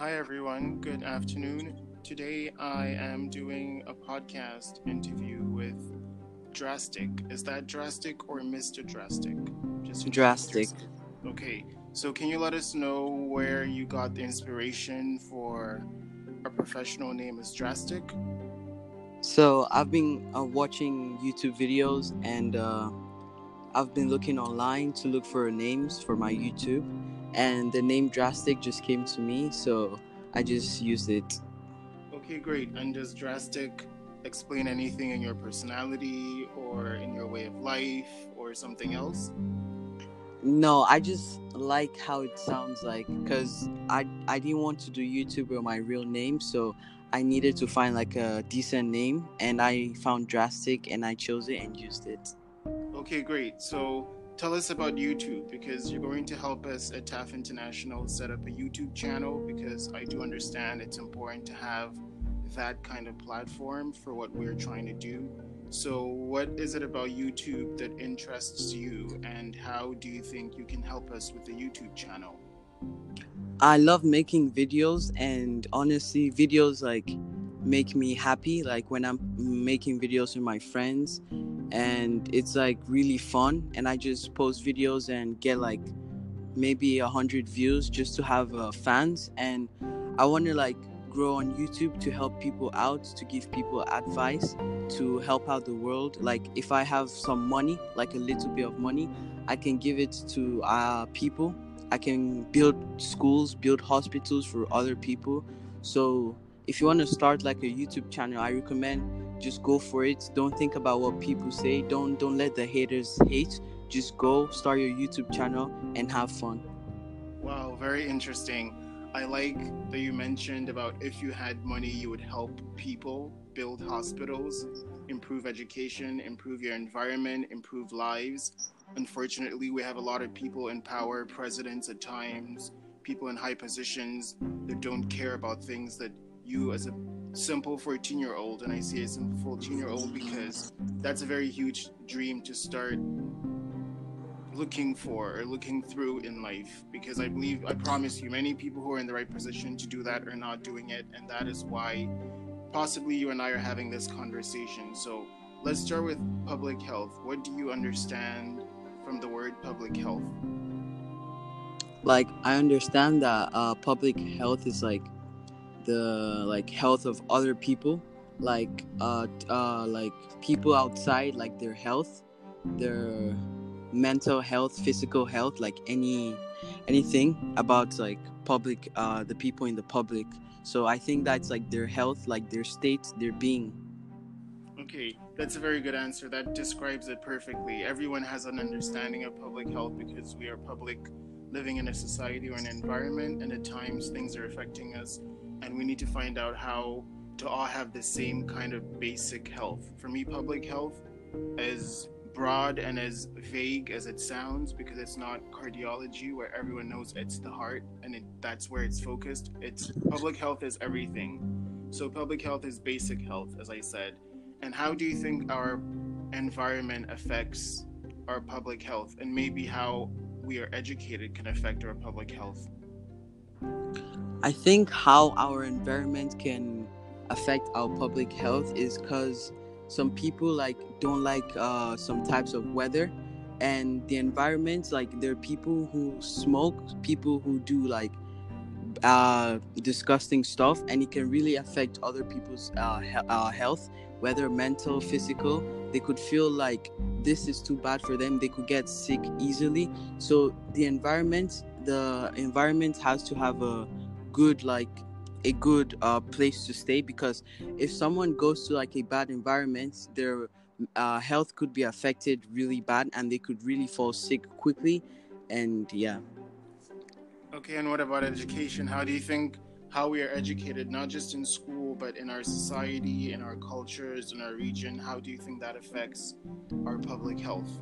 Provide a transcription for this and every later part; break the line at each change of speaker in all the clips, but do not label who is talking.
Hi, everyone. Good afternoon. Today I am doing a podcast interview with Drastic. Is that Drastic or Mr. Drastic?
Just Drastic.
Okay. So, can you let us know where you got the inspiration for a professional name as Drastic?
So, I've been uh, watching YouTube videos and uh, I've been looking online to look for names for my YouTube and the name Drastic just came to me, so I just used it.
Okay, great. And does Drastic explain anything in your personality or in your way of life or something else?
No, I just like how it sounds like because I I didn't want to do YouTube with my real name, so I needed to find like a decent name, and I found Drastic, and I chose it and used it.
Okay, great. So tell us about YouTube because you're going to help us at TAF International set up a YouTube channel because I do understand it's important to have that kind of platform for what we're trying to do. So, what is it about YouTube that interests you, and how do you think you can help us with the YouTube channel?
I love making videos, and honestly, videos like make me happy. Like when I'm making videos with my friends, and it's like really fun and i just post videos and get like maybe a hundred views just to have uh, fans and i want to like grow on youtube to help people out to give people advice to help out the world. Like if i have some money like a little bit of money i can give it to uh, people. I can build schools build hospitals for other people. So if you want to start like a youtube channel i recommend just go for it. Don't think about what people say. Don't don't let the haters hate. Just go start your youtube channel and have fun.
Wow very interesting. I like that you mentioned about if you had money you would help people build hospitals improve education improve your environment improve lives. Unfortunately we have a lot of people in power presidents at times people in high positions that don't care about things that you as a simple 14 year old and I say a simple 14 year old because that's a very huge dream to start looking for or looking through in life because I believe I promise you many people who are in the right position to do that are not doing it and that is why possibly you and I are having this conversation. So let's start with public health. What do you understand from the word public health?
Like I understand that uh, public health is like the like health of other people like uh, uh like people outside like their health their mental health physical health like any anything about like public uh the people in the public. So i think that's like their health like their state their being.
Okay that's a very good answer. That describes it perfectly. Everyone has an understanding of public health because we are public living in a society or an environment and at times things are affecting us and we need to find out how to all have the same kind of basic health. For me, public health as broad and as vague as it sounds because it's not cardiology where everyone knows it's the heart and it, that's where it's focused. It's public health is everything. So public health is basic health, as I said. And how do you think our environment affects our public health and maybe how we are educated can affect our public health?
I think how our environment can affect our public health is because some people like don't like uh, some types of weather and the environment like there are people who smoke people who do like uh, disgusting stuff and it can really affect other people's uh, he- uh, health whether mental physical. They could feel like this is too bad for them. They could get sick easily. So the environment the environment has to have a good like a good uh, place to stay because if someone goes to like a bad environment their uh, health could be affected really bad and they could really fall sick quickly and yeah.
Okay and what about education? How do you think how we are educated not just in school but in our society in our cultures in our region how do you think that affects our public health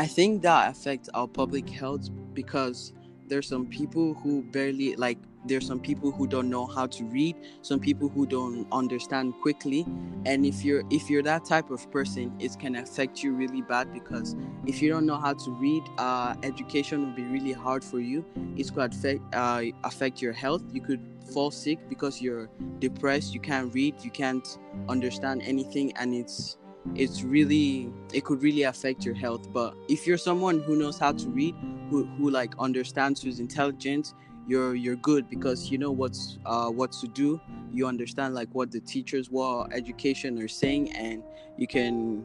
i think that affects our public health because there's some people who barely like there's some people who don't know how to read some people who don't understand quickly. And if you're if you're that type of person it can affect you really bad because if you don't know how to read uh, education will be really hard for you. It could affect uh, affect your health. You could fall sick because you're depressed you can't read you can't understand anything and it's it's really it could really affect your health. But if you're someone who knows how to read who, who like understands who's intelligent you're you're good because you know what's uh what to do. You understand like what the teachers what education are saying and you can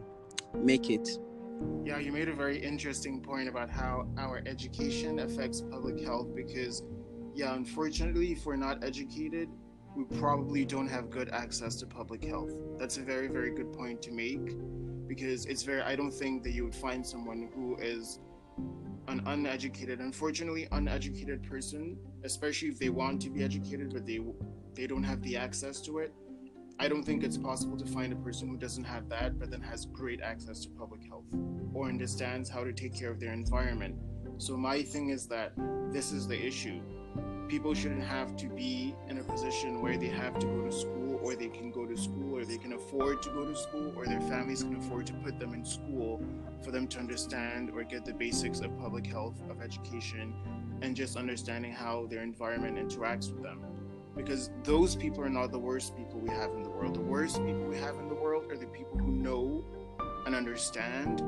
make it.
Yeah you made a very interesting point about how our education affects public health because yeah unfortunately if we're not educated we probably don't have good access to public health. That's a very, very good point to make because it's very, I don't think that you would find someone who is an uneducated, unfortunately, uneducated person, especially if they want to be educated, but they, they don't have the access to it. I don't think it's possible to find a person who doesn't have that, but then has great access to public health or understands how to take care of their environment. So, my thing is that this is the issue people shouldn't have to be in a position where they have to go to school or they can go to school or they can afford to go to school or their families can afford to put them in school for them to understand or get the basics of public health of education and just understanding how their environment interacts with them. Because those people are not the worst people we have in the world. The worst people we have in the world are the people who know and understand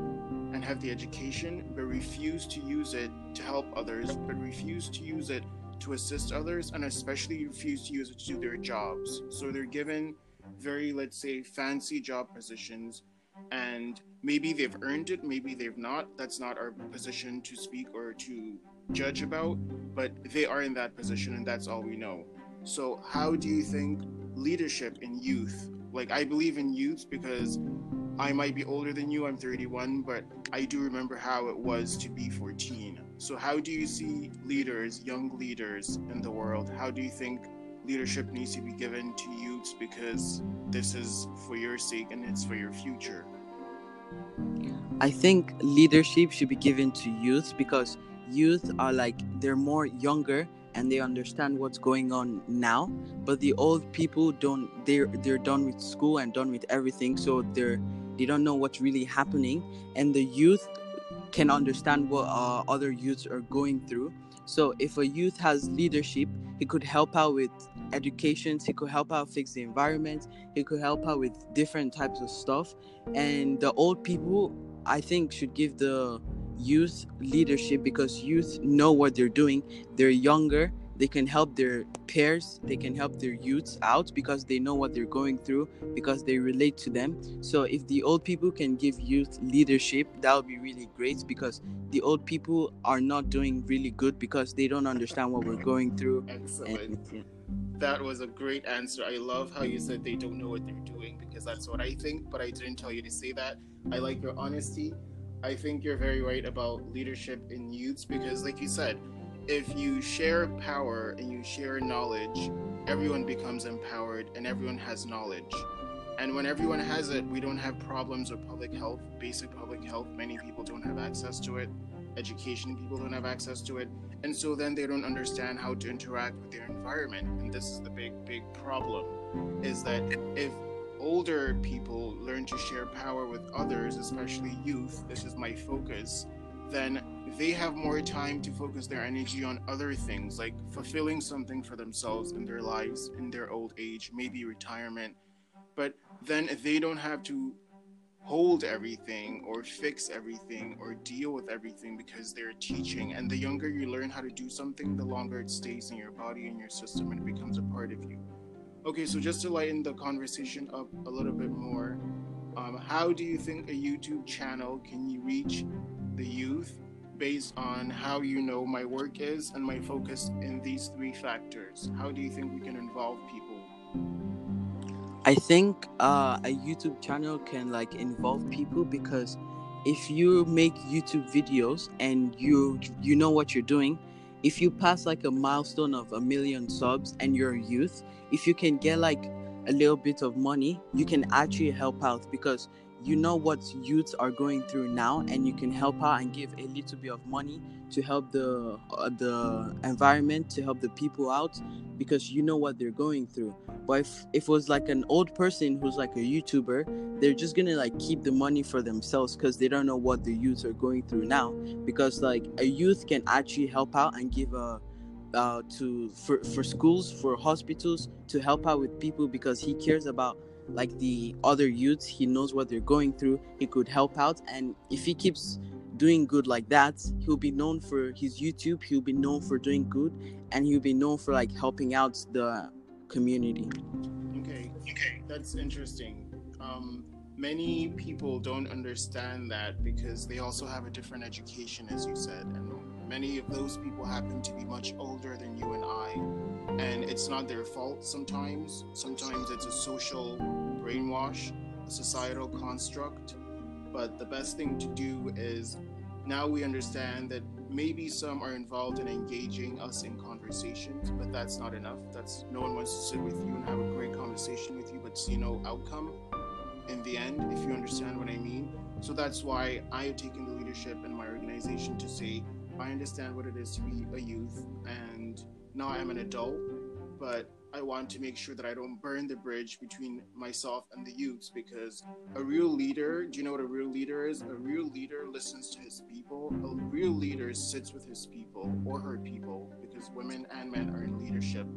and have the education but refuse to use it to help others but refuse to use it to assist others and especially refuse to use it to do their jobs. So they're given very, let's say, fancy job positions and maybe they've earned it, maybe they've not. That's not our position to speak or to judge about, but they are in that position and that's all we know. So, how do you think leadership in youth? Like, I believe in youth because I might be older than you, I'm 31, but I do remember how it was to be 14 so, how do you see leaders, young leaders in the world? How do you think leadership needs to be given to youths because this is for your sake and it's for your future?
I think leadership should be given to youth because youth are like they're more younger and they understand what's going on now but the old people don't they're they're done with school and done with everything so they're they don't know what's really happening and the youth can understand what uh, other youths are going through. So if a youth has leadership, he could help out with education, he could help out fix the environment, he could help out with different types of stuff. And the old people, I think, should give the youth leadership because youth know what they're doing. They're younger they can help their peers they can help their youths out because they know what they're going through because they relate to them. So if the old people can give youth leadership that would be really great because the old people are not doing really good because they don't understand what we're going through.
Excellent. And, yeah. that was a great answer. I love how you said they don't know what they're doing because that's what i think but i didn't tell you to say that. I like your honesty. I think you're very right about leadership in youths because like you said if you share power and you share knowledge, everyone becomes empowered and everyone has knowledge. And when everyone has it, we don't have problems with public health, basic public health. Many people don't have access to it. Education people don't have access to it. And so then they don't understand how to interact with their environment. And this is the big, big problem is that if older people learn to share power with others, especially youth, this is my focus, then they have more time to focus their energy on other things like fulfilling something for themselves in their lives in their old age, maybe retirement. But then they don't have to hold everything or fix everything or deal with everything because they're teaching. And the younger you learn how to do something, the longer it stays in your body and your system and it becomes a part of you. Okay, so just to lighten the conversation up a little bit more, um, how do you think a YouTube channel can you reach the youth based on how you know my work is and my focus in these three factors? How do you think we can involve people?
I think uh, a YouTube channel can like involve people because if you make YouTube videos and you you know what you're doing, if you pass like a milestone of a million subs and you're a youth, if you can get like a little bit of money, you can actually help out because you know what youths are going through now and you can help out and give a little bit of money to help the uh, the environment to help the people out because you know what they're going through. But if, if it was like an old person who's like a youtuber they're just gonna like keep the money for themselves because they don't know what the youths are going through now. Because like a youth can actually help out and give a uh, to for, for schools for hospitals to help out with people because he cares about like the other youths. He knows what they're going through. He could help out. And if he keeps doing good like that he'll be known for his youtube. He'll be known for doing good. And he'll be known for like helping out the community.
Okay. Okay. That's interesting. Um many people don't understand that because they also have a different education as you said and many of those people happen to be much older than you and i and it's not their fault sometimes. Sometimes it's a social brainwash, a societal construct. But the best thing to do is now we understand that maybe some are involved in engaging us in conversations, but that's not enough. That's no one wants to sit with you and have a great conversation with you, but see no outcome in the end, if you understand what I mean. So that's why I have taken the leadership in my organization to say, I understand what it is to be a youth and now I'm an adult, but I want to make sure that I don't burn the bridge between myself and the youths because a real leader, do you know what a real leader is? A real leader listens to his people. A real leader sits with his people or her people because women and men are in leadership.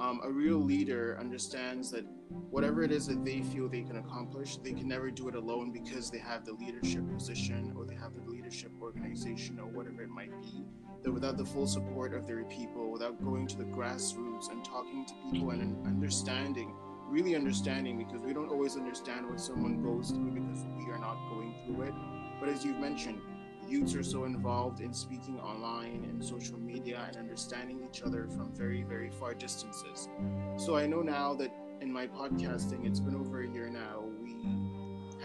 Um, a real leader understands that whatever it is that they feel they can accomplish, they can never do it alone because they have the leadership position or they have the leadership organization or whatever it might be that without the full support of their people, without going to the grassroots and talking to people and mm-hmm. understanding, really understanding, because we don't always understand what someone goes through because we are not going through it. But as you've mentioned, youths are so involved in speaking online and social media and understanding each other from very, very far distances. So I know now that in my podcasting, it's been over a year now,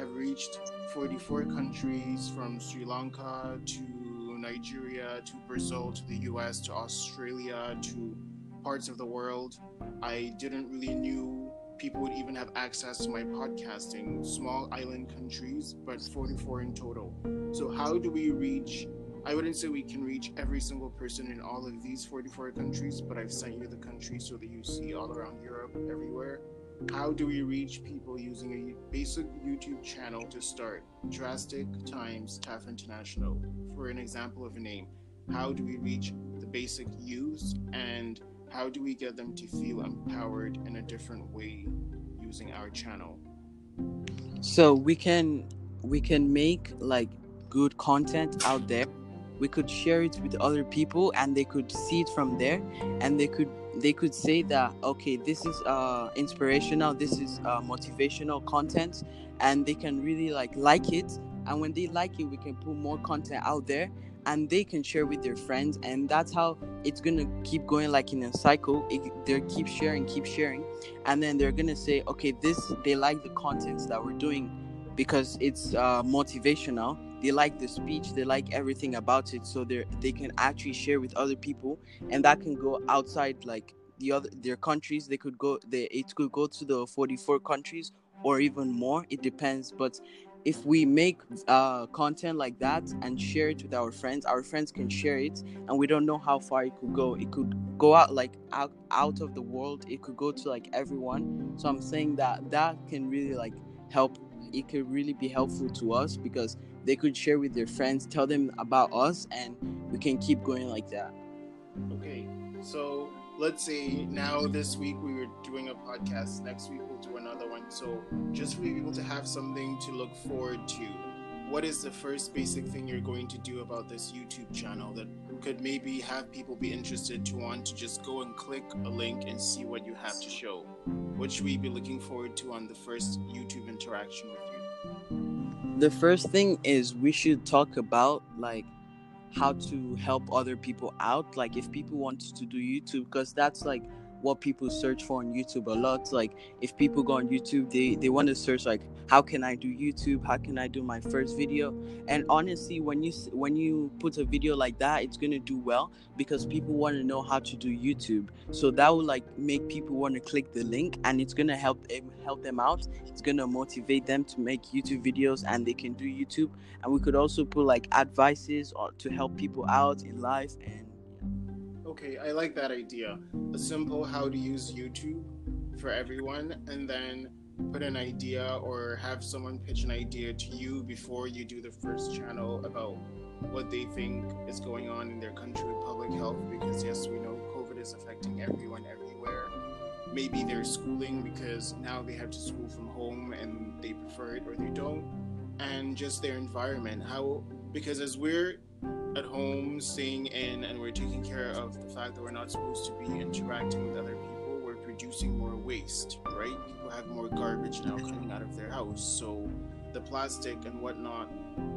have reached 44 countries from Sri Lanka to Nigeria to Brazil to the US to Australia to parts of the world. I didn't really knew people would even have access to my podcasting. Small island countries, but 44 in total. So how do we reach I wouldn't say we can reach every single person in all of these 44 countries, but I've sent you the countries so that you see all around Europe, everywhere how do we reach people using a basic YouTube channel to start? Drastic Times TAF International, for an example of a name. How do we reach the basic use and how do we get them to feel empowered in a different way using our channel?
So we can we can make like good content out there. We could share it with other people and they could see it from there. And they could they could say that okay this is uh inspirational this is uh motivational content and they can really like like it. And when they like it we can put more content out there and they can share with their friends. And that's how it's gonna keep going like in a cycle. They keep sharing keep sharing. And then they're gonna say okay this they like the contents that we're doing because it's uh, motivational they like the speech they like everything about it so they they can actually share with other people and that can go outside like the other their countries they could go they it could go to the 44 countries or even more it depends but if we make uh, content like that and share it with our friends our friends can share it and we don't know how far it could go. It could go out like out out of the world it could go to like everyone so i'm saying that that can really like help it could really be helpful to us because they could share with their friends, tell them about us, and we can keep going like that.
Okay, so let's say now this week we were doing a podcast, next week we'll do another one. So just for people to have something to look forward to, what is the first basic thing you're going to do about this YouTube channel that could maybe have people be interested to want to just go and click a link and see what you have to show? What should we be looking forward to on the first YouTube interaction with you?
The first thing is we should talk about like how to help other people out like if people want to do youtube because that's like what people search for on youtube a lot like if people go on youtube they they want to search like how can I do YouTube? How can I do my first video? And honestly, when you when you put a video like that, it's gonna do well because people want to know how to do YouTube. So that will like make people want to click the link, and it's gonna help help them out. It's gonna motivate them to make YouTube videos, and they can do YouTube. And we could also put like advices or to help people out in life and.
Okay, I like that idea. A simple how to use YouTube for everyone, and then put an idea or have someone pitch an idea to you before you do the first channel about what they think is going on in their country with public health? Because yes we know covid is affecting everyone everywhere. Maybe they're schooling because now they have to school from home and they prefer it or they don't. And just their environment. How because as we're at home staying in and we're taking care of the fact that we're not supposed to be interacting with other people producing more waste right people have more garbage now mm-hmm. coming out of their house so the plastic and whatnot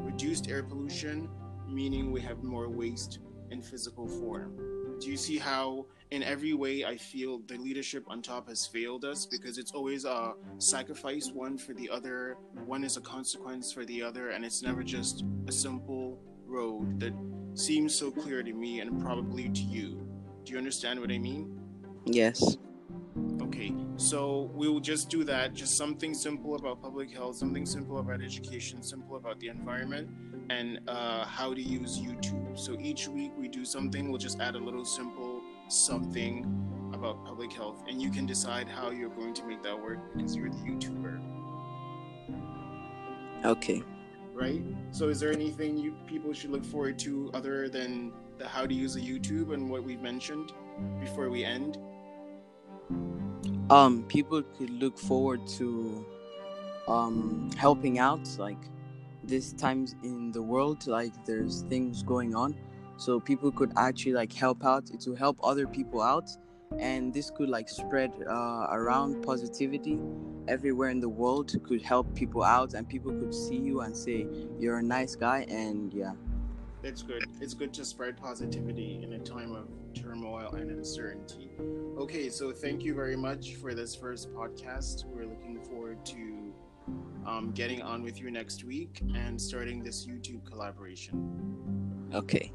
reduced air pollution meaning we have more waste in physical form do you see how in every way i feel the leadership on top has failed us because it's always a sacrifice one for the other one is a consequence for the other and it's never just a simple road that seems so clear to me and probably to you. Do you understand what I mean?
Yes.
So we'll just do that. Just something simple about public health, something simple about education, simple about the environment, and uh, how to use YouTube. So each week we do something, we'll just add a little simple something about public health, and you can decide how you're going to make that work because you're the YouTuber.
Okay
right? So is there anything you people should look forward to other than the how to use a YouTube and what we've mentioned before we end?
Um, people could look forward to um helping out like this times in the world like there's things going on. So people could actually like help out will help other people out. And this could like spread uh, around positivity everywhere in the world could help people out and people could see you and say you're a nice guy and yeah.
It's good. It's good to spread positivity in a time of turmoil and uncertainty Okay, so thank you very much for this first podcast. We're looking forward to um, getting on with you next week and starting this YouTube collaboration.
Okay.